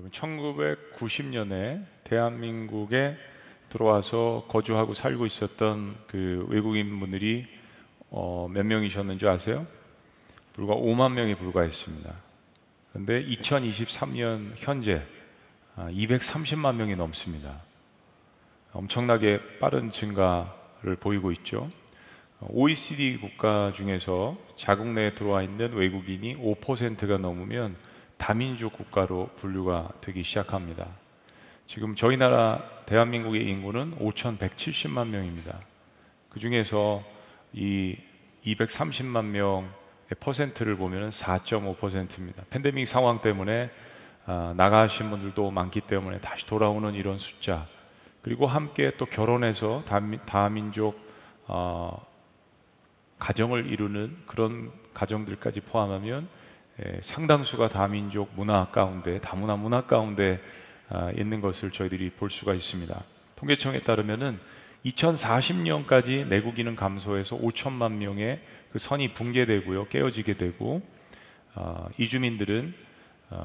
여러분 1990년에 대한민국에 들어와서 거주하고 살고 있었던 그 외국인 분들이 어, 몇 명이셨는지 아세요? 불과 5만 명에 불과했습니다. 그런데 2023년 현재 230만 아, 명이 넘습니다. 엄청나게 빠른 증가를 보이고 있죠. OECD 국가 중에서 자국 내에 들어와 있는 외국인이 5%가 넘으면 다민족 국가로 분류가 되기 시작합니다. 지금 저희 나라 대한민국의 인구는 5,170만 명입니다. 그 중에서 이 230만 명의 퍼센트를 보면 4.5%입니다. 팬데믹 상황 때문에 아, 나가신 분들도 많기 때문에 다시 돌아오는 이런 숫자 그리고 함께 또 결혼해서 다민 족 어, 가정을 이루는 그런 가정들까지 포함하면 예, 상당수가 다민족 문화 가운데 다문화 문화 가운데 아, 있는 것을 저희들이 볼 수가 있습니다. 통계청에 따르면은 2040년까지 내국인은 감소해서 5천만 명의 그 선이 붕괴되고요, 깨어지게 되고 아, 이주민들은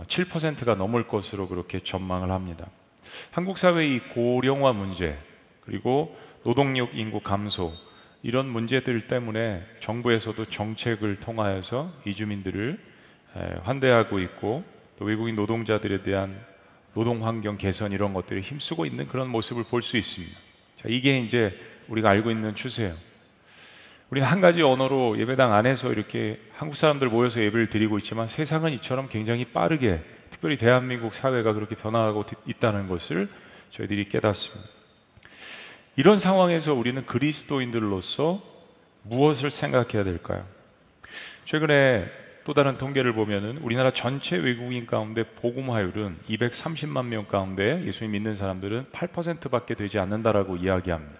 7%가 아, 넘을 것으로 그렇게 전망을 합니다. 한국 사회의 고령화 문제 그리고 노동력 인구 감소 이런 문제들 때문에 정부에서도 정책을 통하여서 이주민들을 환대하고 있고 또 외국인 노동자들에 대한 노동 환경 개선 이런 것들을 힘쓰고 있는 그런 모습을 볼 수 있습니다. 자, 이게 이제 우리가 알고 있는 추세예요. 우리 한 가지 언어로 예배당 안에서 이렇게 한국 사람들 모여서 예배를 드리고 있지만 세상은 이처럼 굉장히 빠르게 특별히 대한민국 사회가 그렇게 변화하고 있다는 것을 저희들이 깨닫습니다. 이런 상황에서 우리는 그리스도인들로서 무엇을 생각해야 될까요? 최근에 또 다른 통계를 보면은 우리나라 전체 외국인 가운데 복음화율은 230만 명 가운데 예수님 믿는 사람들은 8%밖에 되지 않는다라고 이야기합니다.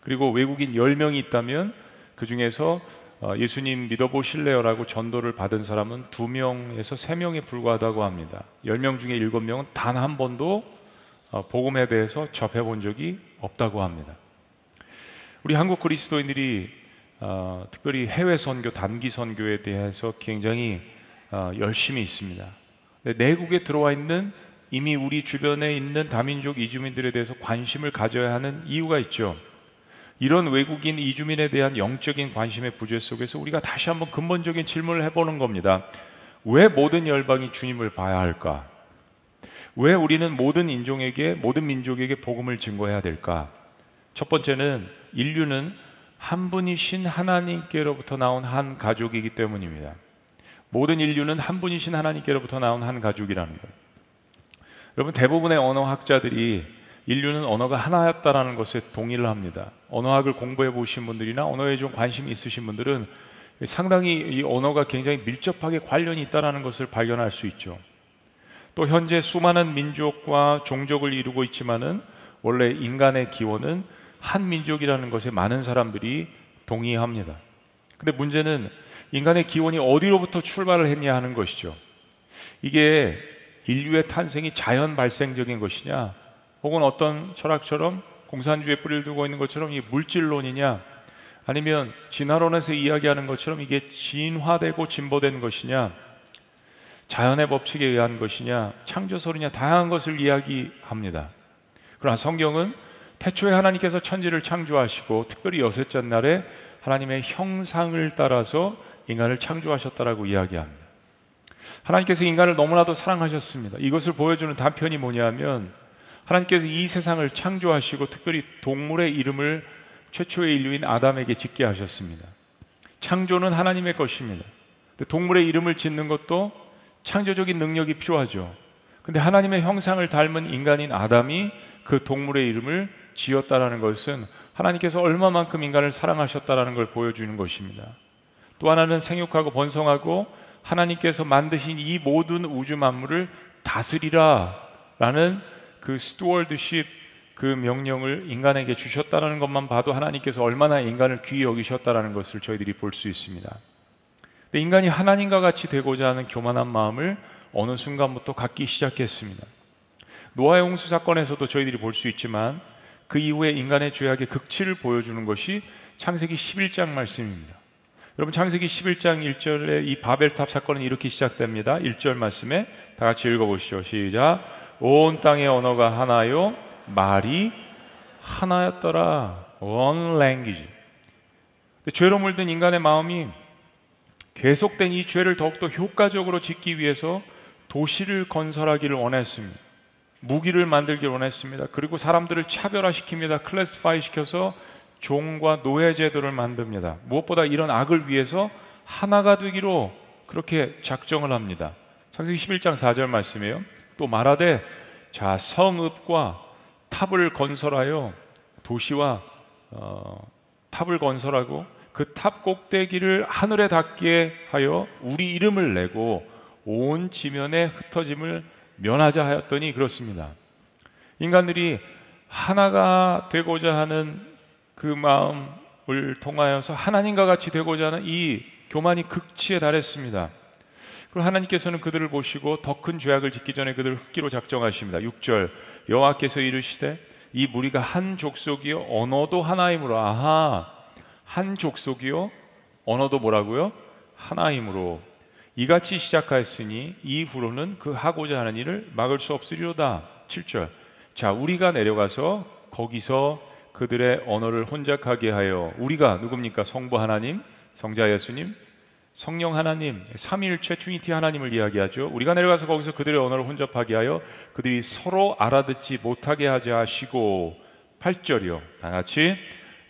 그리고 외국인 10명이 있다면 그 중에서 어, 예수님 믿어보실래요라고 전도를 받은 사람은 2명에서 3명에 불과하다고 합니다. 10명 중에 7명은 단 한 번도 어, 복음에 대해서 접해본 적이 없다고 합니다. 우리 한국 그리스도인들이 어, 특별히 해외 선교, 단기 선교에 대해서 굉장히 어, 열심히 있습니다. 내국에 들어와 있는 이미 우리 주변에 있는 다민족 이주민들에 대해서 관심을 가져야 하는 이유가 있죠. 이런 외국인 이주민에 대한 영적인 관심의 부재 속에서 우리가 다시 한번 근본적인 질문을 해보는 겁니다. 왜 모든 열방이 주님을 봐야 할까? 왜 우리는 모든 인종에게, 모든 민족에게 복음을 증거해야 될까? 첫 번째는 인류는 한 분이신 하나님께로부터 나온 한 가족이기 때문입니다. 모든 인류는 한 분이신 하나님께로부터 나온 한 가족이라는 거예요. 여러분 대부분의 언어학자들이 인류는 언어가 하나였다라는 것에 동의를 합니다. 언어학을 공부해 보신 분들이나 언어에 좀 관심이 있으신 분들은 상당히 이 언어가 굉장히 밀접하게 관련이 있다라는 것을 발견할 수 있죠. 또 현재 수많은 민족과 종족을 이루고 있지만은 원래 인간의 기원은 한 민족이라는 것에 많은 사람들이 동의합니다. 근데 문제는 인간의 기원이 어디로부터 출발을 했냐 하는 것이죠. 이게 인류의 탄생이 자연 발생적인 것이냐, 혹은 어떤 철학처럼 공산주의에 뿌리를 두고 있는 것처럼 이 물질론이냐, 아니면 진화론에서 이야기하는 것처럼 이게 진화되고 진보된 것이냐, 자연의 법칙에 의한 것이냐, 창조설이냐, 다양한 것을 이야기합니다. 그러나 성경은 태초에 하나님께서 천지를 창조하시고 특별히 여섯째 날에 하나님의 형상을 따라서 인간을 창조하셨다라고 이야기합니다. 하나님께서 인간을 너무나도 사랑하셨습니다. 이것을 보여주는 단편이 뭐냐면 하나님께서 이 세상을 창조하시고 특별히 동물의 이름을 최초의 인류인 아담에게 짓게 하셨습니다. 창조는 하나님의 것입니다. 동물의 이름을 짓는 것도 창조적인 능력이 필요하죠. 근데 하나님의 형상을 닮은 인간인 아담이 그 동물의 이름을 지었다라는 것은 하나님께서 얼마만큼 인간을 사랑하셨다라는 걸 보여주는 것입니다. 또 하나는 생육하고 번성하고 하나님께서 만드신 이 모든 우주 만물을 다스리라라는 그 stewardship 그 명령을 인간에게 주셨다라는 것만 봐도 하나님께서 얼마나 인간을 귀히 여기셨다라는 것을 저희들이 볼 수 있습니다. 근데 인간이 하나님과 같이 되고자 하는 교만한 마음을 어느 순간부터 갖기 시작했습니다. 노아의 홍수 사건에서도 저희들이 볼 수 있지만 그 이후에 인간의 죄악의 극치를 보여주는 것이 창세기 11장 말씀입니다. 여러분 창세기 11장 1절에 이 바벨탑 사건은 이렇게 시작됩니다. 1절 말씀에 다 같이 읽어보시죠. 시작. 온 땅의 언어가 하나요, 말이 하나였더라. One language. 죄로 물든 인간의 마음이 계속된 이 죄를 더욱더 효과적으로 짓기 위해서 도시를 건설하기를 원했습니다. 무기를 만들기를 원했습니다. 그리고 사람들을 차별화시킵니다. 클래스파이 시켜서 종과 노예 제도를 만듭니다. 무엇보다 이런 악을 위해서 하나가 되기로 그렇게 작정을 합니다. 창세기 11장 4절 말씀이에요. 또 말하되 자 성읍과 탑을 건설하여 도시와 어, 탑을 건설하고 그 탑 꼭대기를 하늘에 닿게 하여 우리 이름을 내고 온 지면에 흩어짐을 면하자 하였더니 그렇습니다. 인간들이 하나가 되고자 하는 그 마음을 통하여서 하나님과 같이 되고자 하는 이 교만이 극치에 달했습니다. 그리고 하나님께서는 그들을 보시고 더 큰 죄악을 짓기 전에 그들을 흩기로 작정하십니다. 6절 여호와께서 이르시되 이 무리가 한 족속이요 언어도 하나이므로 아하 한 족속이요 언어도 뭐라고요? 하나이므로 이같이 시작하였으니 이후로는 그 하고자 하는 일을 막을 수 없으리로다. 7절. 자, 우리가 내려가서 거기서 그들의 언어를 혼잡하게 하여 우리가 누굽니까? 성부 하나님, 성자 예수님, 성령 하나님, 삼위일체 Trinity 하나님을 이야기하죠. 우리가 내려가서 거기서 그들의 언어를 혼잡하게 하여 그들이 서로 알아듣지 못하게 하지 하시고 8절이요. 다 같이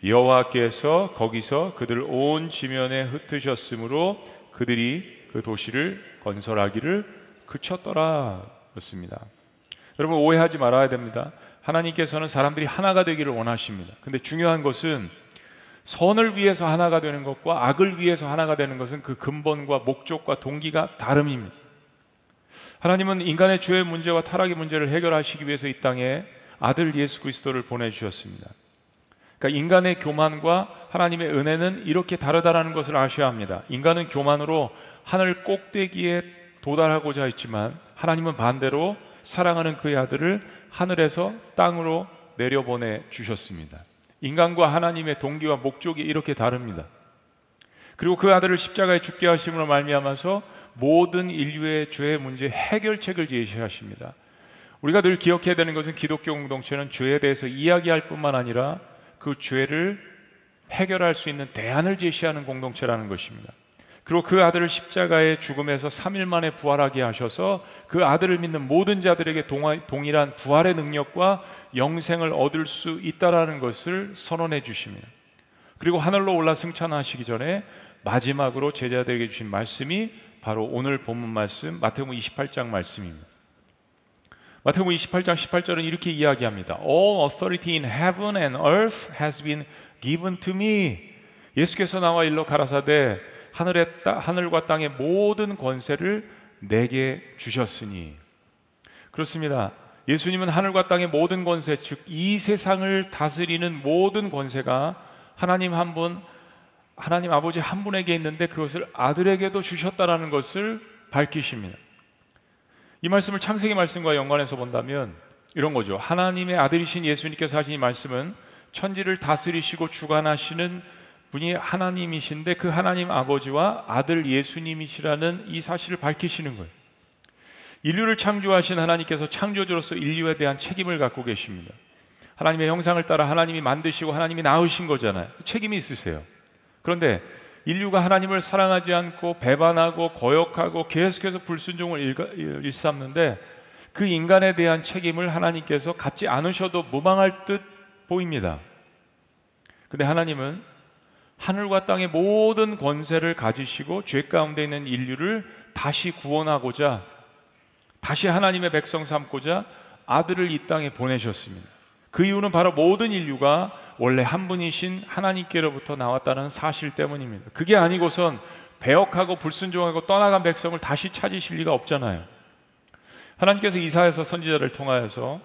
여호와께서 거기서 그들 온 지면에 흩으셨으므로 그들이 그 도시를 건설하기를 그쳤더라 그렇습니다. 여러분 오해하지 말아야 됩니다. 하나님께서는 사람들이 하나가 되기를 원하십니다. 근데 중요한 것은 선을 위해서 하나가 되는 것과 악을 위해서 하나가 되는 것은 그 근본과 목적과 동기가 다름입니다. 하나님은 인간의 죄의 문제와 타락의 문제를 해결하시기 위해서 이 땅에 아들 예수 그리스도를 보내주셨습니다. 그러니까 인간의 교만과 하나님의 은혜는 이렇게 다르다라는 것을 아셔야 합니다. 인간은 교만으로 하늘 꼭대기에 도달하고자 했지만 하나님은 반대로 사랑하는 그의 아들을 하늘에서 땅으로 내려보내 주셨습니다. 인간과 하나님의 동기와 목적이 이렇게 다릅니다. 그리고 그 아들을 십자가에 죽게 하심으로 말미암아서 모든 인류의 죄의 문제 해결책을 제시하십니다. 우리가 늘 기억해야 되는 것은 기독교 공동체는 죄에 대해서 이야기할 뿐만 아니라 그 죄를 해결할 수 있는 대안을 제시하는 공동체라는 것입니다. 그리고 그 아들을 십자가의 죽음에서 3일 만에 부활하게 하셔서 그 아들을 믿는 모든 자들에게 동일한 부활의 능력과 영생을 얻을 수 있다라는 것을 선언해 주십니다. 그리고 하늘로 올라 승천하시기 전에 마지막으로 제자들에게 주신 말씀이 바로 오늘 본문 말씀 마태복음 28장 말씀입니다. 마태복음 28장 18절은 이렇게 이야기합니다. All authority in heaven and earth has been given to me. 예수께서 나와 일러 가라사대 하늘의 따, 하늘과 땅의 모든 권세를 내게 주셨으니 그렇습니다. 예수님은 하늘과 땅의 모든 권세, 즉 이 세상을 다스리는 모든 권세가 하나님 한 분, 하나님 아버지 한 분에게 있는데 그것을 아들에게도 주셨다라는 것을 밝히십니다. 이 말씀을 창세기 말씀과 연관해서 본다면 이런 거죠. 하나님의 아들이신 예수님께서 하신 이 말씀은 천지를 다스리시고 주관하시는 분이 하나님이신데 그 하나님 아버지와 아들 예수님이시라는 이 사실을 밝히시는 거예요. 인류를 창조하신 하나님께서 창조주로서 인류에 대한 책임을 갖고 계십니다. 하나님의 형상을 따라 하나님이 만드시고 하나님이 낳으신 거잖아요. 책임이 있으세요. 그런데 인류가 하나님을 사랑하지 않고 배반하고 거역하고 계속해서 불순종을 일삼는데 그 인간에 대한 책임을 하나님께서 갖지 않으셔도 무방할 듯 보입니다. 근데 하나님은 하늘과 땅의 모든 권세를 가지시고 죄 가운데 있는 인류를 다시 구원하고자 다시 하나님의 백성 삼고자 아들을 이 땅에 보내셨습니다. 그 이유는 바로 모든 인류가 원래 한 분이신 하나님께로부터 나왔다는 사실 때문입니다. 그게 아니고선 배역하고 불순종하고 떠나간 백성을 다시 찾으실 리가 없잖아요. 하나님께서 이사에서 선지자를 통하여서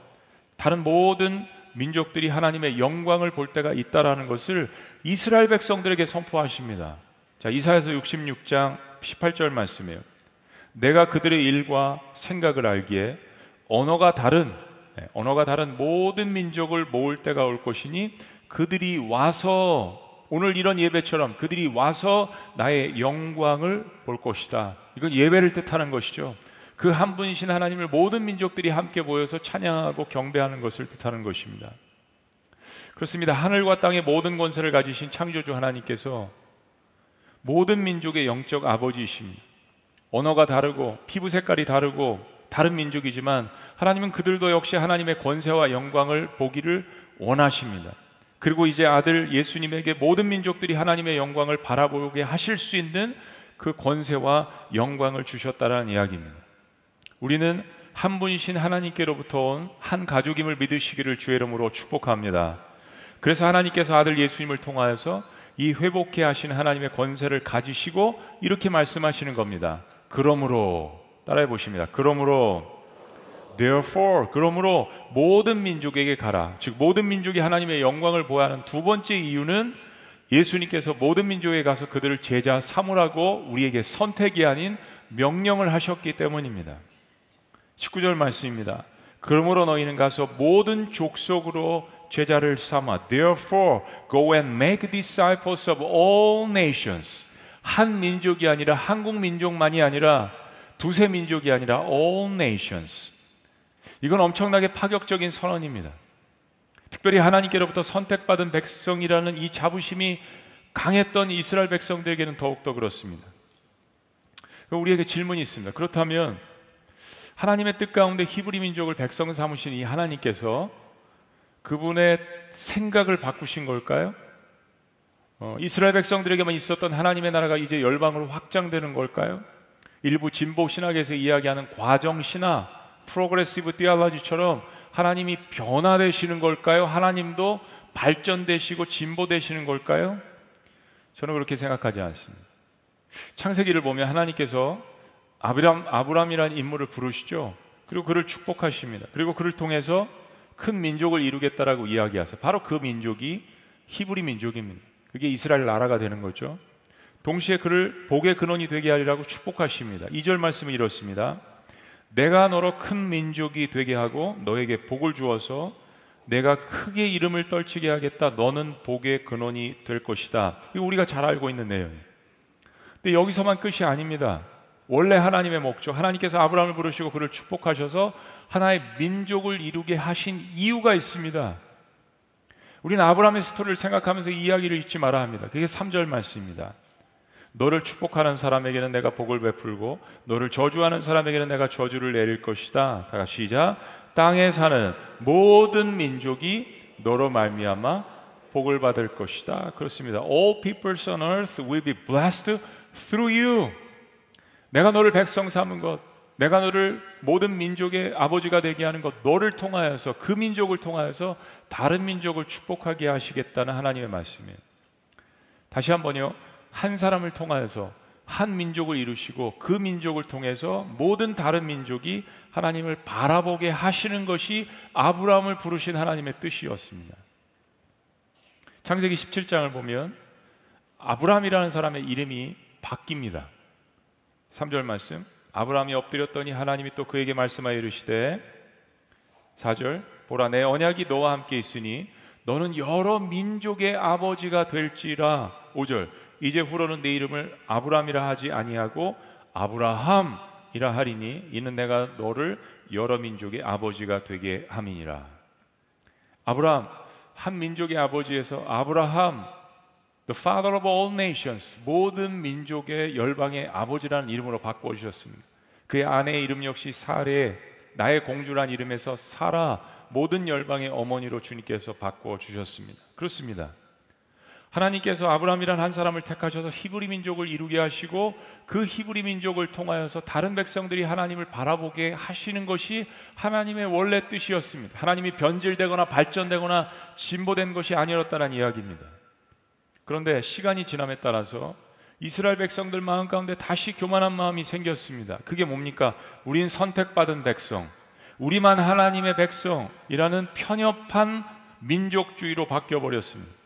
다른 모든 민족들이 하나님의 영광을 볼 때가 있다라는 것을 이스라엘 백성들에게 선포하십니다. 자, 이사에서 66장 18절 말씀이에요. 내가 그들의 일과 생각을 알기에 언어가 다른 네, 언어가 다른 모든 민족을 모을 때가 올 것이니 그들이 와서 오늘 이런 예배처럼 그들이 와서 나의 영광을 볼 것이다. 이건 예배를 뜻하는 것이죠. 그 한 분이신 하나님을 모든 민족들이 함께 모여서 찬양하고 경배하는 것을 뜻하는 것입니다. 그렇습니다. 하늘과 땅의 모든 권세를 가지신 창조주 하나님께서 모든 민족의 영적 아버지이십니다. 언어가 다르고 피부 색깔이 다르고 다른 민족이지만 하나님은 그들도 역시 하나님의 권세와 영광을 보기를 원하십니다. 그리고 이제 아들 예수님에게 모든 민족들이 하나님의 영광을 바라보게 하실 수 있는 그 권세와 영광을 주셨다라는 이야기입니다. 우리는 한 분이신 하나님께로부터 온 한 가족임을 믿으시기를 주의 이름으로 축복합니다. 그래서 하나님께서 아들 예수님을 통하여서 이 회복케 하신 하나님의 권세를 가지시고 이렇게 말씀하시는 겁니다. 그러므로 따라해 보십니다. 그러므로 therefore 그러므로 모든 민족에게 가라. 즉 모든 민족이 하나님의 영광을 보아하는 두 번째 이유는 예수님께서 모든 민족에 가서 그들을 제자 삼으라고 우리에게 선택이 아닌 명령을 하셨기 때문입니다. 19절 말씀입니다. 그러므로 너희는 가서 모든 족속으로 제자를 삼아 therefore go and make disciples of all nations 한 민족이 아니라 한국 민족만이 아니라 두세 민족이 아니라 all nations 이건 엄청나게 파격적인 선언입니다. 특별히 하나님께로부터 선택받은 백성이라는 이 자부심이 강했던 이스라엘 백성들에게는 더욱더 그렇습니다. 우리에게 질문이 있습니다. 그렇다면 하나님의 뜻 가운데 히브리 민족을 백성 삼으신 이 하나님께서 그분의 생각을 바꾸신 걸까요? 어, 이스라엘 백성들에게만 있었던 하나님의 나라가 이제 열방으로 확장되는 걸까요? 일부 진보 신학에서 이야기하는 과정 신학, progressive theology처럼 하나님이 변화되시는 걸까요? 하나님도 발전되시고 진보되시는 걸까요? 저는 그렇게 생각하지 않습니다. 창세기를 보면 하나님께서 아브람 아브람이라는 인물을 부르시죠. 그리고 그를 축복하십니다. 그리고 그를 통해서 큰 민족을 이루겠다라고 이야기하세요. 바로 그 민족이 히브리 민족입니다. 그게 이스라엘 나라가 되는 거죠. 동시에 그를 복의 근원이 되게 하리라고 축복하십니다. 2절 말씀이 이렇습니다. 내가 너로 큰 민족이 되게 하고 너에게 복을 주어서 내가 크게 이름을 떨치게 하겠다. 너는 복의 근원이 될 것이다. 이거 우리가 잘 알고 있는 내용이에요. 근데 여기서만 끝이 아닙니다. 원래 하나님의 목적, 하나님께서 아브라함을 부르시고 그를 축복하셔서 하나의 민족을 이루게 하신 이유가 있습니다. 우리는 아브라함의 스토리를 생각하면서 이야기를 잊지 말아야 합니다. 그게 3절 말씀입니다. 너를 축복하는 사람에게는 내가 복을 베풀고 너를 저주하는 사람에게는 내가 저주를 내릴 것이다. 다 같이 시작. 땅에 사는 모든 민족이 너로 말미암아 복을 받을 것이다. 그렇습니다. All peoples on earth will be blessed through you. 내가 너를 백성 삼은 것, 내가 너를 모든 민족의 아버지가 되게 하는 것, 너를 통하여서 그 민족을 통하여서 다른 민족을 축복하게 하시겠다는 하나님의 말씀이에요. 다시 한번요. 한 사람을 통하여서 한 민족을 이루시고 그 민족을 통해서 모든 다른 민족이 하나님을 바라보게 하시는 것이 아브라함을 부르신 하나님의 뜻이었습니다. 창세기 17장을 보면 아브라함이라는 사람의 이름이 바뀝니다. 3절 말씀. 아브라함이 엎드렸더니 하나님이 또 그에게 말씀하여 이르시되 4절 보라 내 언약이 너와 함께 있으니 너는 여러 민족의 아버지가 될지라 5절 이제 후로는 내 이름을 아브라함이라 하지 아니하고 아브라함이라 하리니 이는 내가 너를 여러 민족의 아버지가 되게 함이니라 아브라함 한 민족의 아버지에서 아브라함 The Father of all nations 모든 민족의 열방의 아버지라는 이름으로 바꿔 주셨습니다. 그의 아내의 이름 역시 사레 나의 공주란 이름에서 사라 모든 열방의 어머니로 주님께서 바꿔 주셨습니다. 그렇습니다. 하나님께서 아브라함이란 한 사람을 택하셔서 히브리 민족을 이루게 하시고 그 히브리 민족을 통하여서 다른 백성들이 하나님을 바라보게 하시는 것이 하나님의 원래 뜻이었습니다. 하나님이 변질되거나 발전되거나 진보된 것이 아니었다는 이야기입니다. 그런데 시간이 지남에 따라서 이스라엘 백성들 마음 가운데 다시 교만한 마음이 생겼습니다. 그게 뭡니까? 우린 선택받은 백성, 우리만 하나님의 백성이라는 편협한 민족주의로 바뀌어 버렸습니다.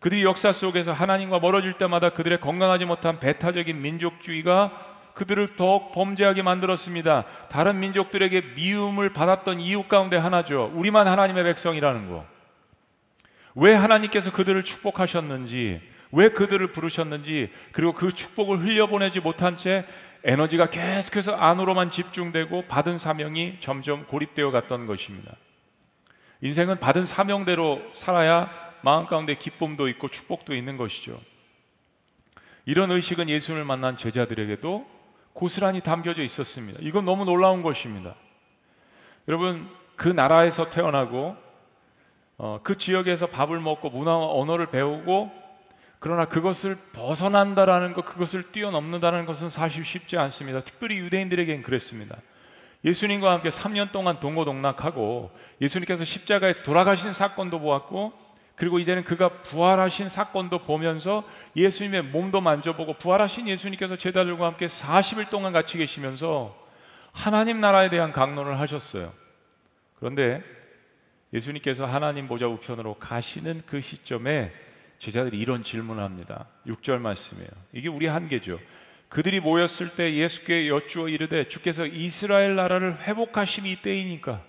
그들이 역사 속에서 하나님과 멀어질 때마다 그들의 건강하지 못한 배타적인 민족주의가 그들을 더욱 범죄하게 만들었습니다. 다른 민족들에게 미움을 받았던 이유 가운데 하나죠. 우리만 하나님의 백성이라는 거. 왜 하나님께서 그들을 축복하셨는지, 왜 그들을 부르셨는지, 그리고 그 축복을 흘려보내지 못한 채 에너지가 계속해서 안으로만 집중되고 받은 사명이 점점 고립되어 갔던 것입니다. 인생은 받은 사명대로 살아야 마음 가운데 기쁨도 있고 축복도 있는 것이죠. 이런 의식은 예수를 만난 제자들에게도 고스란히 담겨져 있었습니다. 이건 너무 놀라운 것입니다. 여러분, 그 나라에서 태어나고 어, 그 지역에서 밥을 먹고 문화와 언어를 배우고 그러나 그것을 벗어난다라는 것, 그것을 뛰어넘는다는 것은 사실 쉽지 않습니다. 특별히 유대인들에겐 그랬습니다. 예수님과 함께 3년 동안 동고동락하고 예수님께서 십자가에 돌아가신 사건도 보았고 그리고 이제는 그가 부활하신 사건도 보면서 예수님의 몸도 만져보고 부활하신 예수님께서 제자들과 함께 40일 동안 같이 계시면서 하나님 나라에 대한 강론을 하셨어요. 그런데 예수님께서 하나님 보좌 우편으로 가시는 그 시점에 제자들이 이런 질문을 합니다. 6절 말씀이에요. 이게 우리 한계죠. 그들이 모였을 때 예수께 여쭈어 이르되 주께서 이스라엘 나라를 회복하심이 이때이니까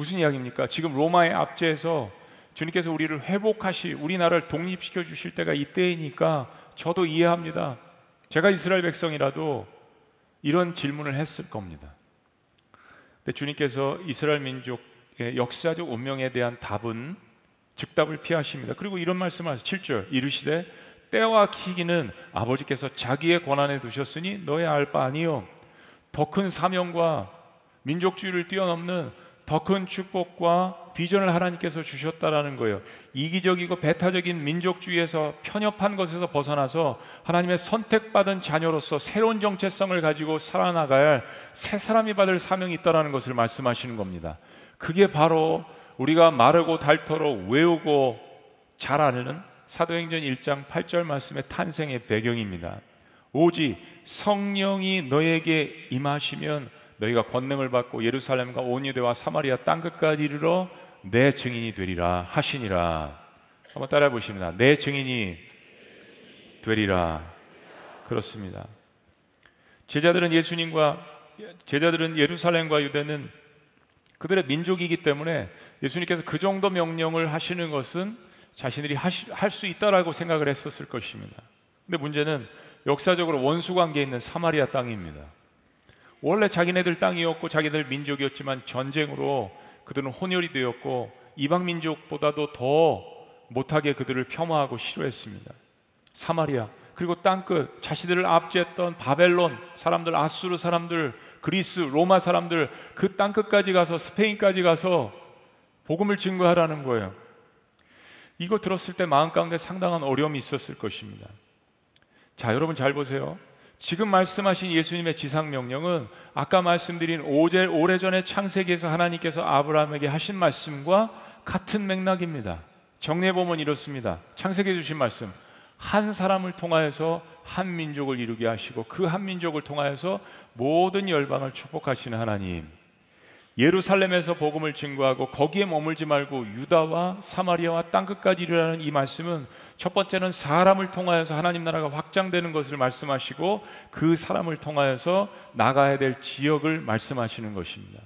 무슨 이야기입니까? 지금 로마의 압제에서 주님께서 우리를 회복하시 우리나라를 독립시켜 주실 때가 이때이니까 저도 이해합니다. 제가 이스라엘 백성이라도 이런 질문을 했을 겁니다. 근데 주님께서 이스라엘 민족의 역사적 운명에 대한 답은 즉답을 피하십니다. 그리고 이런 말씀을 하세요. 7절 이르시되 때와 기기는 아버지께서 자기의 권한에 두셨으니 너의 알 바 아니요 더 큰 사명과 민족주의를 뛰어넘는 더 큰 축복과 비전을 하나님께서 주셨다라는 거예요. 이기적이고 배타적인 민족주의에서 편협한 것에서 벗어나서 하나님의 선택받은 자녀로서 새로운 정체성을 가지고 살아나가야 새 사람이 받을 사명이 있다라는 것을 말씀하시는 겁니다. 그게 바로 우리가 마르고 닳도록 외우고 잘 아는 사도행전 1장 8절 말씀의 탄생의 배경입니다. 오직 성령이 너에게 임하시면 너희가 권능을 받고 예루살렘과 온 유대와 사마리아 땅 끝까지 이르러 내 증인이 되리라 하시니라. 한번 따라해 보십니다. 내 증인이 되리라. 그렇습니다. 제자들은 예수님과 제자들은 예루살렘과 유대는 그들의 민족이기 때문에 예수님께서 그 정도 명령을 하시는 것은 자신들이 할 수 있다라고 생각을 했었을 것입니다. 근데 문제는 역사적으로 원수 관계에 있는 사마리아 땅입니다. 원래 자기네들 땅이었고 자기들 민족이었지만 전쟁으로 그들은 혼혈이 되었고 이방 민족보다도 더 못하게 그들을 폄하하고 싫어했습니다. 사마리아 그리고 땅끝 자신들을 압제했던 바벨론 사람들 아수르 사람들 그리스, 로마 사람들 그 땅끝까지 가서 스페인까지 가서 복음을 증거하라는 거예요. 이거 들었을 때 마음 가운데 상당한 어려움이 있었을 것입니다. 자, 여러분 잘 보세요. 지금 말씀하신 예수님의 지상 명령은 아까 말씀드린 오제, 오래전에 창세기에서 하나님께서 아브라함에게 하신 말씀과 같은 맥락입니다. 정리해 보면 이렇습니다. 창세기에 주신 말씀. 한 사람을 통하여서 한 민족을 이루게 하시고 그 한 민족을 통하여서 모든 열방을 축복하시는 하나님. 예루살렘에서 복음을 증거하고 거기에 머물지 말고 유다와 사마리아와 땅 끝까지 이르라는 이 말씀은 첫 번째는 사람을 통하여서 하나님 나라가 확장되는 것을 말씀하시고 그 사람을 통하여서 나가야 될 지역을 말씀하시는 것입니다.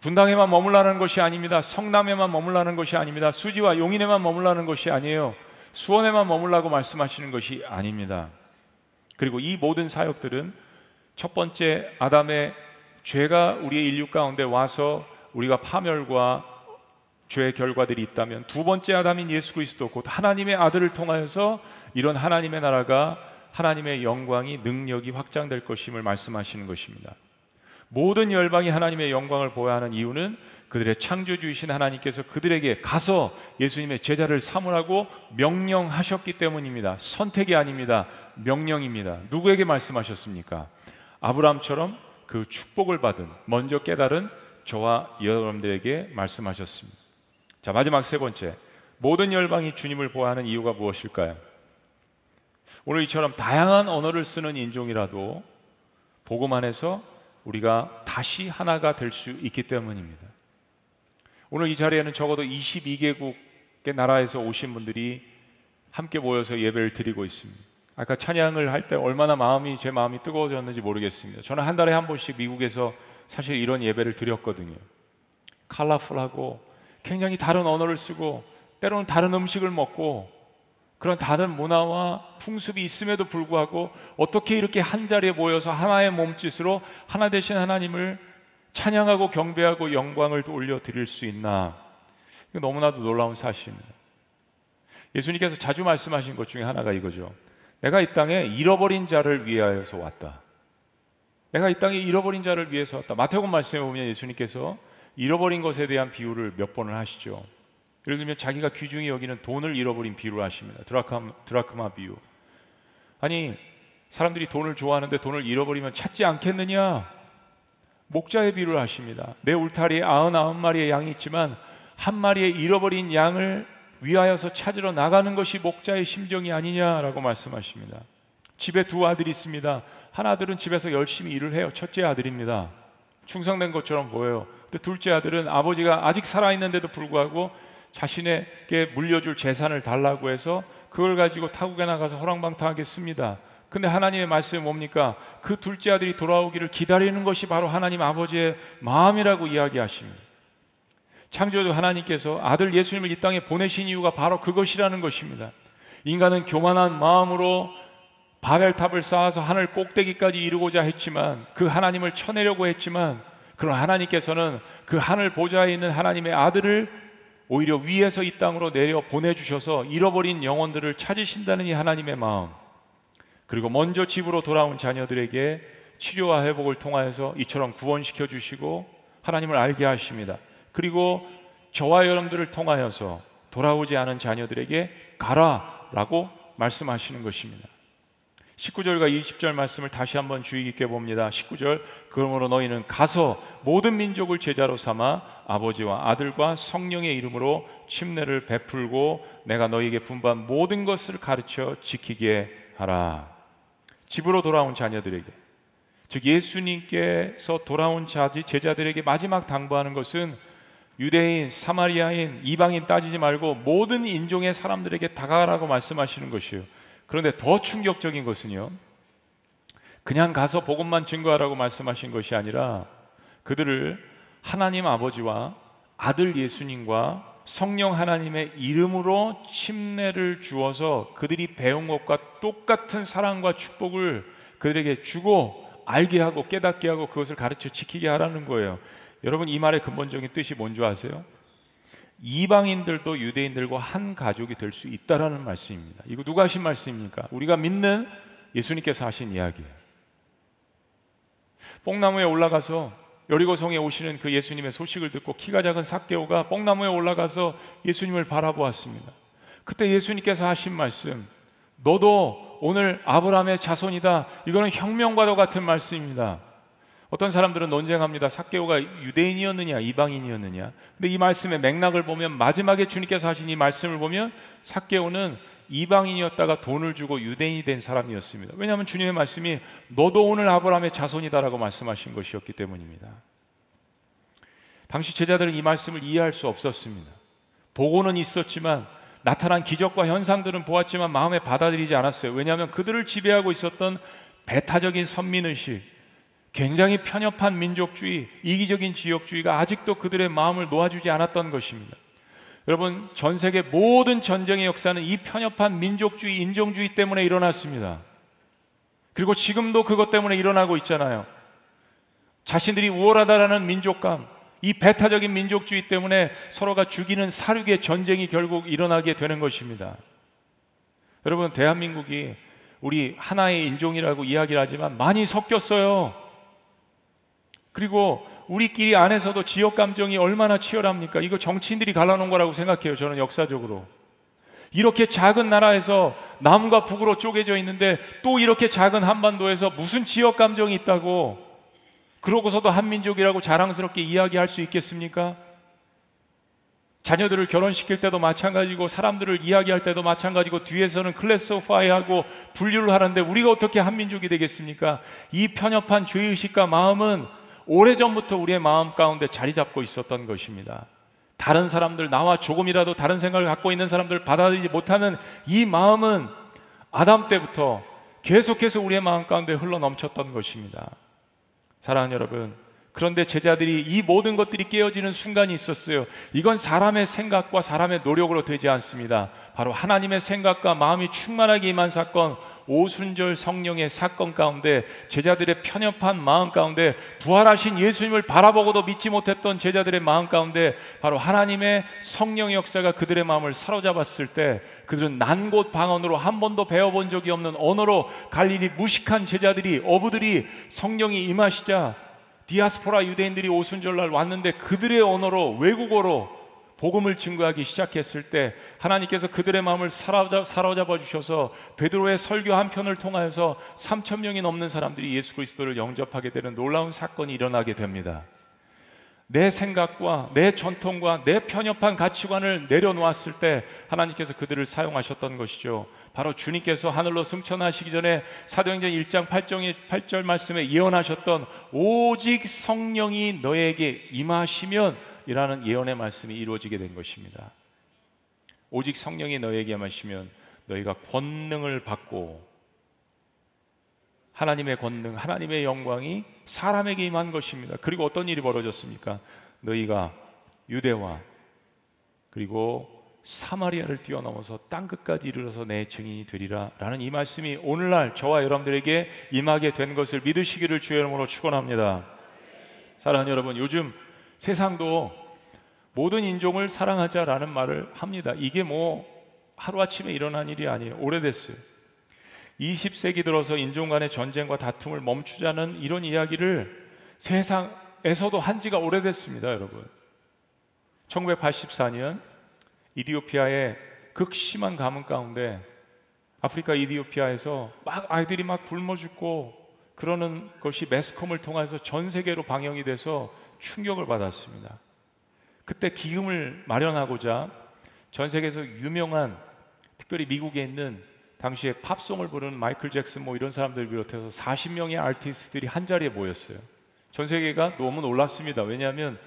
분당에만 머물라는 것이 아닙니다. 성남에만 머물라는 것이 아닙니다. 수지와 용인에만 머물라는 것이 아니에요. 수원에만 머물라고 말씀하시는 것이 아닙니다. 그리고 이 모든 사역들은 첫 번째 아담의 죄가 우리의 인류 가운데 와서 우리가 파멸과 죄의 결과들이 있다면 두 번째 아담인 예수 그리스도 곧 하나님의 아들을 통하여서 이런 하나님의 나라가 하나님의 영광이 능력이 확장될 것임을 말씀하시는 것입니다. 모든 열방이 하나님의 영광을 보아야 하는 이유는 그들의 창조주이신 하나님께서 그들에게 가서 예수님의 제자를 삼으라고 명령하셨기 때문입니다. 선택이 아닙니다. 명령입니다. 누구에게 말씀하셨습니까? 아브라함처럼 그 축복을 받은 먼저 깨달은 저와 여러분들에게 말씀하셨습니다. 자, 마지막 세 번째. 모든 열방이 주님을 보아하는 이유가 무엇일까요? 오늘 이처럼 다양한 언어를 쓰는 인종이라도 복음 안에서 우리가 다시 하나가 될 수 있기 때문입니다. 오늘 이 자리에는 적어도 22개국의 나라에서 오신 분들이 함께 모여서 예배를 드리고 있습니다. 아까 찬양을 할 때 얼마나 마음이 제 마음이 뜨거워졌는지 모르겠습니다. 저는 한 달에 한 번씩 미국에서 사실 이런 예배를 드렸거든요. 컬러풀하고 굉장히 다른 언어를 쓰고 때로는 다른 음식을 먹고 그런 다른 문화와 풍습이 있음에도 불구하고 어떻게 이렇게 한 자리에 모여서 하나의 몸짓으로 하나 되신 하나님을 찬양하고 경배하고 영광을 올려 드릴 수 있나? 이거 너무나도 놀라운 사실입니다. 예수님께서 자주 말씀하신 것 중에 하나가 이거죠. 내가 이 땅에 잃어버린 자를 위하여서 왔다. 내가 이 땅에 잃어버린 자를 위해서 왔다. 마태복음 말씀에 보면 예수님께서 잃어버린 것에 대한 비유를 몇 번을 하시죠. 예를 들면 자기가 귀중히 여기는 돈을 잃어버린 비유를 하십니다. 드라크마, 드라크마 비유. 아니 사람들이 돈을 좋아하는데 돈을 잃어버리면 찾지 않겠느냐? 목자의 비유를 하십니다. 내 울타리에 아흔아홉 마리의 양이 있지만 한 마리의 잃어버린 양을 위하여서 찾으러 나가는 것이 목자의 심정이 아니냐라고 말씀하십니다. 집에 두 아들이 있습니다. 한 아들은 집에서 열심히 일을 해요. 첫째 아들입니다. 충성된 것처럼 보여요. 근데 둘째 아들은 아버지가 아직 살아 있는데도 불구하고 자신에게 물려줄 재산을 달라고 해서 그걸 가지고 타국에 나가서 호랑방탕하게 씁니다. 근데 하나님의 말씀이 뭡니까? 그 둘째 아들이 돌아오기를 기다리는 것이 바로 하나님 아버지의 마음이라고 이야기하십니다. 창조주 하나님께서 아들 예수님을 이 땅에 보내신 이유가 바로 그것이라는 것입니다. 인간은 교만한 마음으로 바벨탑을 쌓아서 하늘 꼭대기까지 이루고자 했지만 그 하나님을 쳐내려고 했지만 그런 하나님께서는 그 하늘 보좌에 있는 하나님의 아들을 오히려 위에서 이 땅으로 내려 보내주셔서 잃어버린 영혼들을 찾으신다는 이 하나님의 마음 그리고 먼저 집으로 돌아온 자녀들에게 치료와 회복을 통하여서 이처럼 구원시켜 주시고 하나님을 알게 하십니다. 그리고 저와 여러분들을 통하여서 돌아오지 않은 자녀들에게 가라라고 말씀하시는 것입니다. 19절과 20절 말씀을 다시 한번 주의 깊게 봅니다. 19절 그러므로 너희는 가서 모든 민족을 제자로 삼아 아버지와 아들과 성령의 이름으로 침례를 베풀고 내가 너희에게 분반 모든 것을 가르쳐 지키게 하라. 집으로 돌아온 자녀들에게 즉 예수님께서 돌아온 자지 제자들에게 마지막 당부하는 것은 유대인, 사마리아인, 이방인 따지지 말고 모든 인종의 사람들에게 다가가라고 말씀하시는 것이에요. 그런데 더 충격적인 것은요. 그냥 가서 복음만 증거하라고 말씀하신 것이 아니라 그들을 하나님 아버지와 아들 예수님과 성령 하나님의 이름으로 침례를 주어서 그들이 배운 것과 똑같은 사랑과 축복을 그들에게 주고 알게 하고 깨닫게 하고 그것을 가르쳐 지키게 하라는 거예요. 여러분 이 말의 근본적인 뜻이 뭔지 아세요? 이방인들도 유대인들과 한 가족이 될 수 있다라는 말씀입니다. 이거 누가 하신 말씀입니까? 우리가 믿는 예수님께서 하신 이야기예요. 뽕나무에 올라가서 여리고성에 오시는 그 예수님의 소식을 듣고 키가 작은 삭개오가 뽕나무에 올라가서 예수님을 바라보았습니다. 그때 예수님께서 하신 말씀, 너도 오늘 아브라함의 자손이다. 이거는 혁명과도 같은 말씀입니다. 어떤 사람들은 논쟁합니다. 삭개오가 유대인이었느냐, 이방인이었느냐. 근데 이 말씀의 맥락을 보면 마지막에 주님께서 하신 이 말씀을 보면 삭개오는 이방인이었다가 돈을 주고 유대인이 된 사람이었습니다. 왜냐하면 주님의 말씀이 너도 오늘 아브라함의 자손이다라고 말씀하신 것이었기 때문입니다. 당시 제자들은 이 말씀을 이해할 수 없었습니다. 보고는 있었지만 나타난 기적과 현상들은 보았지만 마음에 받아들이지 않았어요. 왜냐하면 그들을 지배하고 있었던 배타적인 선민의식, 굉장히 편협한 민족주의, 이기적인 지역주의가 아직도 그들의 마음을 놓아주지 않았던 것입니다. 여러분, 전 세계 모든 전쟁의 역사는 이 편협한 민족주의, 인종주의 때문에 일어났습니다. 그리고 지금도 그것 때문에 일어나고 있잖아요. 자신들이 우월하다라는 민족감, 이 배타적인 민족주의 때문에 서로가 죽이는 사륙의 전쟁이 결국 일어나게 되는 것입니다. 여러분, 대한민국이 우리 하나의 인종이라고 이야기를 하지만 많이 섞였어요. 그리고 우리끼리 안에서도 지역 감정이 얼마나 치열합니까? 이거 정치인들이 갈라놓은 거라고 생각해요. 저는 역사적으로. 이렇게 작은 나라에서 남과 북으로 쪼개져 있는데 또 이렇게 작은 한반도에서 무슨 지역 감정이 있다고 그러고서도 한민족이라고 자랑스럽게 이야기할 수 있겠습니까? 자녀들을 결혼시킬 때도 마찬가지고 사람들을 이야기할 때도 마찬가지고 뒤에서는 클래스파이하고 분류를 하는데 우리가 어떻게 한민족이 되겠습니까? 이 편협한 죄의식과 마음은 오래전부터 우리의 마음 가운데 자리 잡고 있었던 것입니다. 다른 사람들, 나와 조금이라도 다른 생각을 갖고 있는 사람들 받아들이지 못하는 이 마음은 아담 때부터 계속해서 우리의 마음 가운데 흘러 넘쳤던 것입니다. 사랑하는 여러분, 그런데 제자들이 이 모든 것들이 깨어지는 순간이 있었어요. 이건 사람의 생각과 사람의 노력으로 되지 않습니다. 바로 하나님의 생각과 마음이 충만하게 임한 사건, 오순절 성령의 사건 가운데 제자들의 편협한 마음 가운데 부활하신 예수님을 바라보고도 믿지 못했던 제자들의 마음 가운데 바로 하나님의 성령의 역사가 그들의 마음을 사로잡았을 때 그들은 난곳 방언으로 한 번도 배워본 적이 없는 언어로 갈릴리 무식한 제자들이 어부들이 성령이 임하시자 디아스포라 유대인들이 오순절날 왔는데 그들의 언어로 외국어로 복음을 증거하기 시작했을 때 하나님께서 그들의 마음을 사로잡아 주셔서 베드로의 설교 한 편을 통하여서 3천 명이 넘는 사람들이 예수 그리스도를 영접하게 되는 놀라운 사건이 일어나게 됩니다. 내 생각과 내 전통과 내 편협한 가치관을 내려놓았을 때 하나님께서 그들을 사용하셨던 것이죠. 바로 주님께서 하늘로 승천하시기 전에 사도행전 1장 8절, 8절 말씀에 예언하셨던 오직 성령이 너에게 임하시면 이라는 예언의 말씀이 이루어지게 된 것입니다. 오직 성령이 너에게 임하시면 너희가 권능을 받고 하나님의 권능, 하나님의 영광이 사람에게 임한 것입니다. 그리고 어떤 일이 벌어졌습니까? 너희가 유대와 그리고 사마리아를 뛰어넘어서 땅 끝까지 이르러서 내 증인이 되리라 라는 이 말씀이 오늘날 저와 여러분들에게 임하게 된 것을 믿으시기를 주의 이름으로 축원합니다. 사랑하는 여러분, 요즘 세상도 모든 인종을 사랑하자라는 말을 합니다. 이게 뭐 하루아침에 일어난 일이 아니에요. 오래됐어요. 20세기 들어서 인종 간의 전쟁과 다툼을 멈추자는 이런 이야기를 세상에서도 한 지가 오래됐습니다, 여러분. 1984년 이디오피아의 극심한 가뭄 가운데 아프리카 이디오피아에서 막 아이들이 막 굶어 죽고 그러는 것이 매스컴을 통해서 전 세계로 방영이 돼서 충격을 받았습니다. 그때 기금을 마련하고자 전 세계에서 유명한 특별히 미국에 있는 당시에 팝송을 부르는 마이클 잭슨 뭐 이런 사람들 비롯해서 40명의 아티스트들이 한 자리에 모였어요. 전 세계가 너무 놀랐습니다. 왜냐하면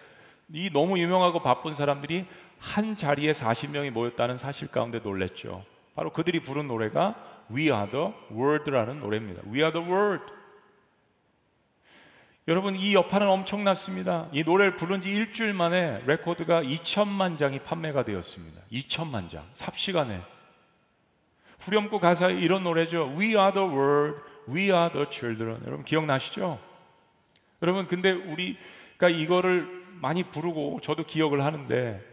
이 너무 유명하고 바쁜 사람들이 한 자리에 40명이 모였다는 사실 가운데 놀랬죠. 바로 그들이 부른 노래가 We Are the World라는 노래입니다. We Are the World. 여러분 이 여파는 엄청났습니다. 이 노래를 부른 지 일주일 만에 레코드가 2천만 장이 판매가 되었습니다. 2천만 장. 삽시간에. 후렴구 가사에 이런 노래죠. We are the world, we are the children. 여러분 기억나시죠? 여러분 근데 우리가 이거를 많이 부르고 저도 기억을 하는데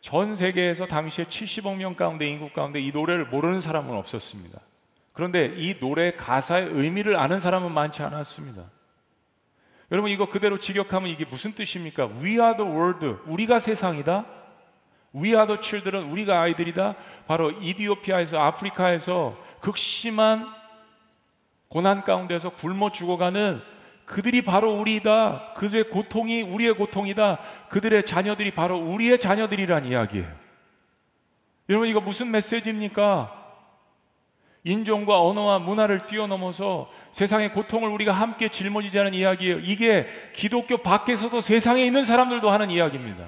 전 세계에서 당시에 70억 명 가운데 인구 가운데 이 노래를 모르는 사람은 없었습니다. 그런데 이 노래 가사의 의미를 아는 사람은 많지 않았습니다. 여러분 이거 그대로 직역하면 이게 무슨 뜻입니까? We are the world. 우리가 세상이다. We are the children. 우리가 아이들이다. 바로 이디오피아에서 아프리카에서 극심한 고난 가운데서 굶어 죽어가는 그들이 바로 우리다. 그들의 고통이 우리의 고통이다. 그들의 자녀들이 바로 우리의 자녀들이란 이야기예요. 여러분 이거 무슨 메시지입니까? 인종과 언어와 문화를 뛰어넘어서 세상의 고통을 우리가 함께 짊어지자는 이야기예요. 이게 기독교 밖에서도 세상에 있는 사람들도 하는 이야기입니다.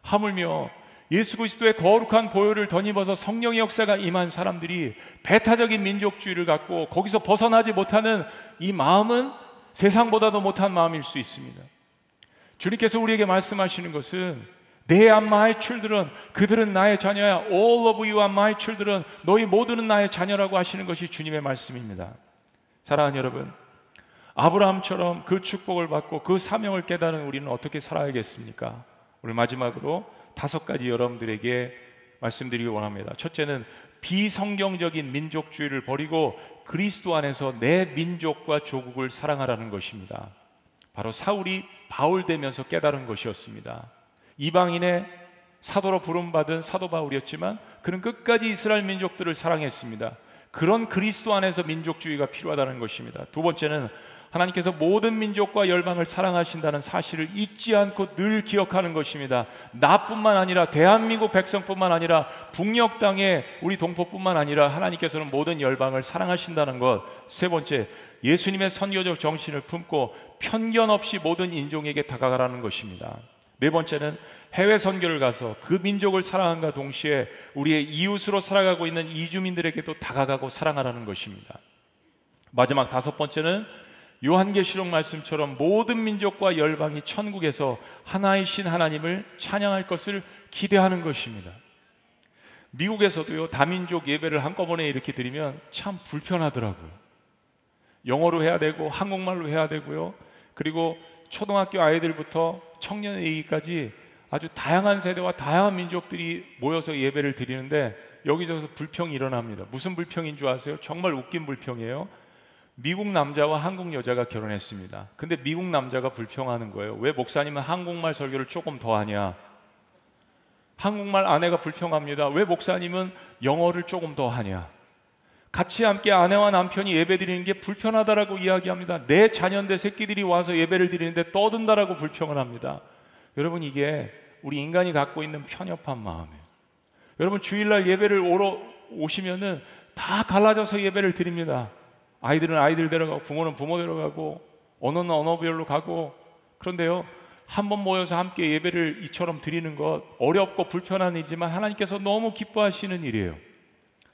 하물며 예수 그리스도의 거룩한 보혈을 덧입어서 성령의 역사가 임한 사람들이 배타적인 민족주의를 갖고 거기서 벗어나지 못하는 이 마음은 세상보다도 못한 마음일 수 있습니다. 주님께서 우리에게 말씀하시는 것은 They are my children. 그들은 나의 자녀야. All of you are my children. 너희 모두는 나의 자녀라고 하시는 것이 주님의 말씀입니다. 사랑하는 여러분, 아브라함처럼 그 축복을 받고 그 사명을 깨달은 우리는 어떻게 살아야겠습니까? 오늘 마지막으로 다섯 가지 여러분들에게 말씀드리기 원합니다. 첫째는 비성경적인 민족주의를 버리고 그리스도 안에서 내 민족과 조국을 사랑하라는 것입니다. 바로 사울이 바울 되면서 깨달은 것이었습니다. 이방인의 사도로 부름받은 사도 바울이었지만 그는 끝까지 이스라엘 민족들을 사랑했습니다. 그런 그리스도 안에서 민족주의가 필요하다는 것입니다. 두 번째는 하나님께서 모든 민족과 열방을 사랑하신다는 사실을 잊지 않고 늘 기억하는 것입니다. 나뿐만 아니라 대한민국 백성뿐만 아니라 북녘 땅에 우리 동포뿐만 아니라 하나님께서는 모든 열방을 사랑하신다는 것. 세 번째, 예수님의 선교적 정신을 품고 편견 없이 모든 인종에게 다가가라는 것입니다. 네 번째는 해외 선교를 가서 그 민족을 사랑함과 동시에 우리의 이웃으로 살아가고 있는 이주민들에게도 다가가고 사랑하라는 것입니다. 마지막 다섯 번째는 요한계시록 말씀처럼 모든 민족과 열방이 천국에서 하나이신 하나님을 찬양할 것을 기대하는 것입니다. 미국에서도요 다민족 예배를 한꺼번에 이렇게 드리면 참 불편하더라고요. 영어로 해야 되고 한국말로 해야 되고요. 그리고 초등학교 아이들부터 청년 얘기까지 아주 다양한 세대와 다양한 민족들이 모여서 예배를 드리는데 여기저기서 불평이 일어납니다. 무슨 불평인 줄 아세요? 정말 웃긴 불평이에요. 미국 남자와 한국 여자가 결혼했습니다. 근데 미국 남자가 불평하는 거예요. 왜 목사님은 한국말 설교를 조금 더 하냐? 한국말 아내가 불평합니다. 왜 목사님은 영어를 조금 더 하냐? 같이 함께 아내와 남편이 예배 드리는 게 불편하다라고 이야기합니다. 내 자녀인데 새끼들이 와서 예배를 드리는데 떠든다라고 불평을 합니다. 여러분 이게 우리 인간이 갖고 있는 편협한 마음이에요. 여러분 주일날 예배를 오러 오시면은 다 갈라져서 예배를 드립니다. 아이들은 아이들 데려가고 부모는 부모 데려가고 언어는 언어별로 가고 그런데요 한 번 모여서 함께 예배를 이처럼 드리는 것 어렵고 불편한 일이지만 하나님께서 너무 기뻐하시는 일이에요.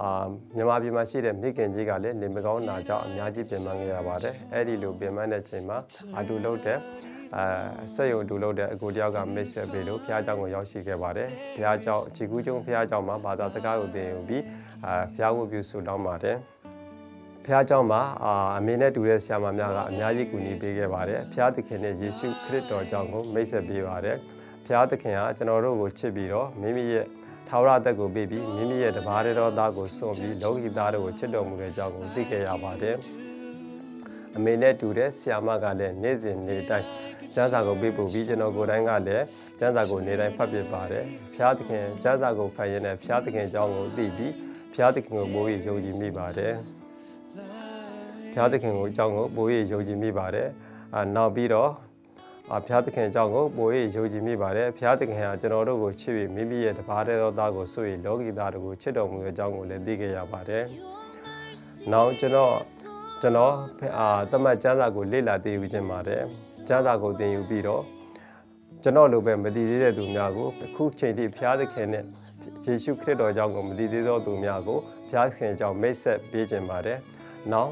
အာမြန်မာပြည်မှာရှိတဲ့မိခင်ကြီးကလည်းနေမကောင်းတာကြောင့်အများကြီးပြင်ပန်းခဲ့ရပါတယ်အဲ့ဒီလိုပြင်ပန်းတဲ့ချိန်မှာအတူလုပ်တဲ့အာဆက်ရုံတူလုပ်တဲ့အကိုတယောက်ကမိတ်ဆက်ပေးလို့ဘုရားကျောင်းကိုရောက်ရှိခဲ့ပါတယ်ဘုရားကျောင်းခြေကူးကျုံဘုရားကျောင်းမှာဘာသာစကားကိုသင်ယူပြီးအာဘုရားဝတ်ပြုဆုတောင်းပါတယ် ဖះเจ้าမှာအာအမေနဲ့တူတဲ့ဆရာမများကအများကြီးကူညီပေးခဲ့ပါတယ်ဖះသခင်နဲ့ယေရှုခရစ်တော်ကြောင့်ကိုမိတ်ဆက်ပေးပါတယ်ဖះသခင်ကကျွန်တော်တို့ကိုချစ်ပြီးတော့မိမိရဲ့ ထာဝရအသက်ကိုပေးပြီးမိမိရဲ့တပါးတော်သားကိုစွန့်ပြီးလောကီသားတို့ကိုချစ်တော်မူတဲ့အကြောင်းကိုသိခဲ့ရပါတယ်အမေနဲ့တူတဲ့ဆရာမကလည်းနေ့စဉ်နေ့တိုင်းကျမ်းစာကိုပေးပို့ပြီးကျွန်တော်ကိုယ်တိုင်ကလည်းကျမ်းစာကိုနေ့တိုင်းဖတ်ပြပါတယ်ဖះသခင်ကျမ်းစာကိုဖတ်ရင်းနဲ့ဖះသခင်အကြောင်းကိုသိပြီးဖះသခင်ကိုမိုးရယုံကြည်မိပါတယ်ဘုရားသခင်ကိုအကြောင်းကိုပို၍ယုံကြည်မိပါတယ်။အာနောက်ပြီးတော့အာ ဘုရားသခင်အကြောင်းကိုပို၍ယုံကြည်မိပါတယ်။ဘုရားသခင်ဟာကျွန်တော်တို့ကိုချစ်ပြီးမိမိရဲ့တပါးတဲ့သောသားကိုဆွေလောကီသားတို့ကိုချစ်တော်မူတဲ့အကြောင်းကိုလည်းသိခဲ့ရပါတယ်။နောက်ကျွန်တော်ကျွန်တော်အာတမတ်ကျမ်းစာကိုလေ့လာသိယူခြင်းပါတယ်။ကျမ်းစာကိုသင်ယူပြီးတော့ကျွန်တော်လိုပဲမတည်သေးတဲ့သူများကိုအခုချိန်ထိဘုရားသခင်နဲ့ယေရှုခရစ်တော်အကြောင်းကိုမတည်သေးသောသူများကိုဘုရားသခင်အကြောင်းမိတ်ဆက်ပေးခြင်းပါတယ်။နောက်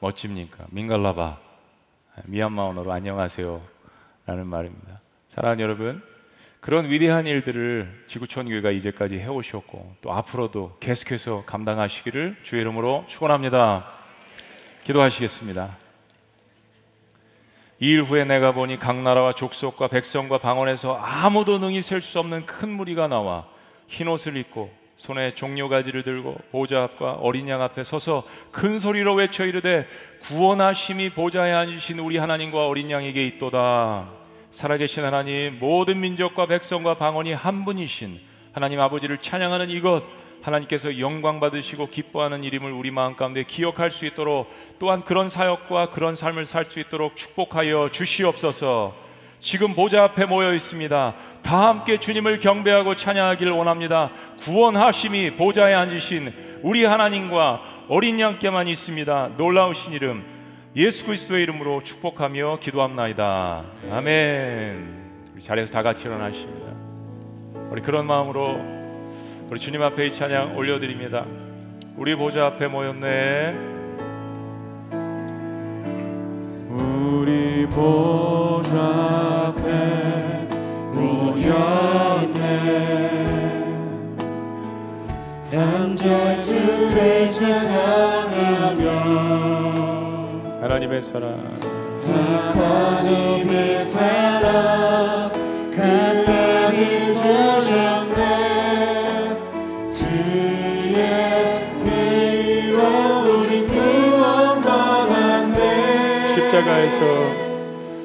멋집니까? 민갈라바 미얀마 언어로 안녕하세요 라는 말입니다. 사랑하는 여러분 그런 위대한 일들을 지구촌 교회가 이제까지 해오셨고 또 앞으로도 계속해서 감당하시기를 주의 이름으로 축원합니다. 기도하시겠습니다. 이 일 후에 내가 보니 각 나라와 족속과 백성과 방언에서 아무도 능히 셀 수 없는 큰 무리가 나와 흰 옷을 입고 손에 종려가지를 들고 보좌 앞과 어린 양 앞에 서서 큰 소리로 외쳐 이르되 구원하심이 보좌에 앉으신 우리 하나님과 어린 양에게 있도다. 살아계신 하나님 모든 민족과 백성과 방언이 한 분이신 하나님 아버지를 찬양하는 이것 하나님께서 영광 받으시고 기뻐하는 이름을 우리 마음 가운데 기억할 수 있도록 또한 그런 사역과 그런 삶을 살 수 있도록 축복하여 주시옵소서. 지금 보좌 앞에 모여 있습니다. 다 함께 주님을 경배하고 찬양하기를 원합니다. 구원하심이 보좌에 앉으신 우리 하나님과 어린 양께만 있습니다. 놀라우신 이름 예수 그리스도의 이름으로 축복하며 기도합나이다. 아멘. 우리 자리에서 다 같이 일어나십니다. 우리 그런 마음으로 우리 주님 앞에 이 찬양 올려드립니다. 우리 보좌 앞에 모였네. 우리 보좌 앞에 모였네 양절 주를 찬양하며 하나님의 사랑. God is 십자가에서.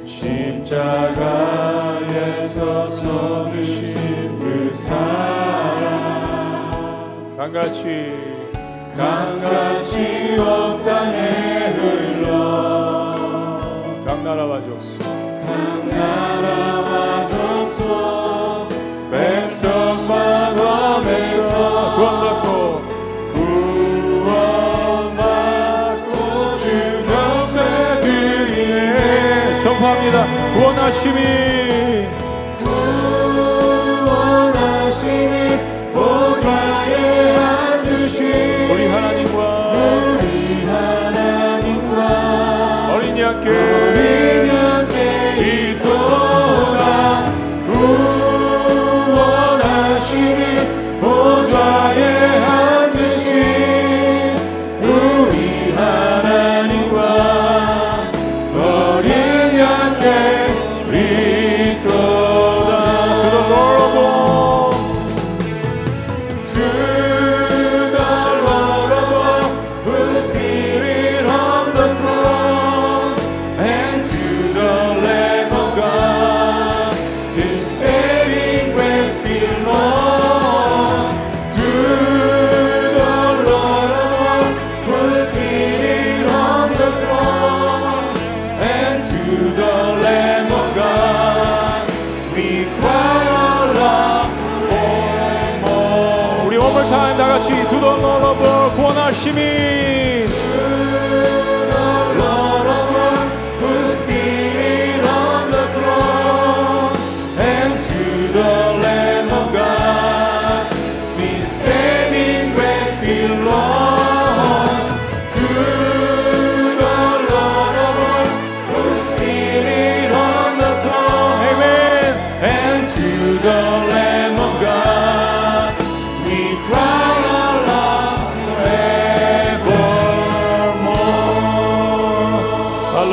십자가에서 쏟으신 그 사랑. 강같이 강같이 온 땅에 흘러. 강나라와 줬소 나라와 족속 백성과 범에서 구원하심이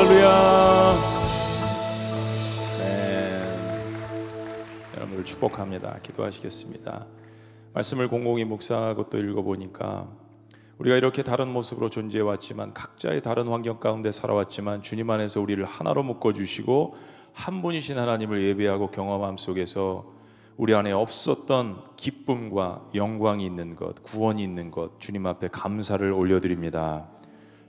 할렐루야 네. 여러분을 축복합니다 기도하시겠습니다 말씀을 공공히 묵상하고 또 읽어보니까 우리가 이렇게 다른 모습으로 존재해 왔지만 각자의 다른 환경 가운데 살아왔지만 주님 안에서 우리를 하나로 묶어 주시고 한 분이신 하나님을 예배하고 경험함 속에서 우리 안에 없었던 기쁨과 영광이 있는 것, 구원이 있는 것 주님 앞에 감사를 올려 드립니다.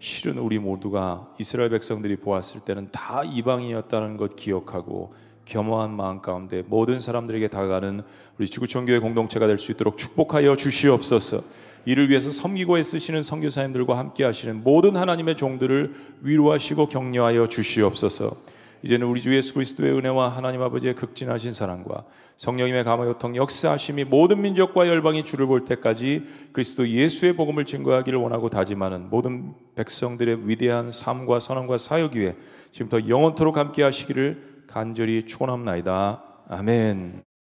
실은 우리 모두가 이스라엘 백성들이 보았을 때는 다 이방이었다는 것 기억하고 겸허한 마음 가운데 모든 사람들에게 다가가는 우리 지구촌 교회 공동체가 될 수 있도록 축복하여 주시옵소서. 이를 위해서 섬기고 애쓰시는 선교사님들과 함께 하시는 모든 하나님의 종들을 위로하시고 격려하여 주시옵소서. 이제는 우리 주 예수 그리스도의 은혜와 하나님 아버지의 극진하신 사랑과 성령님의 감화 요통 역사하심이 모든 민족과 열방이 주를 볼 때까지 그리스도 예수의 복음을 증거하기를 원하고 다짐하는 모든 백성들의 위대한 삶과 선함과 사역 위에 지금부터 영원토록 함께 하시기를 간절히 축원합나이다. 아멘.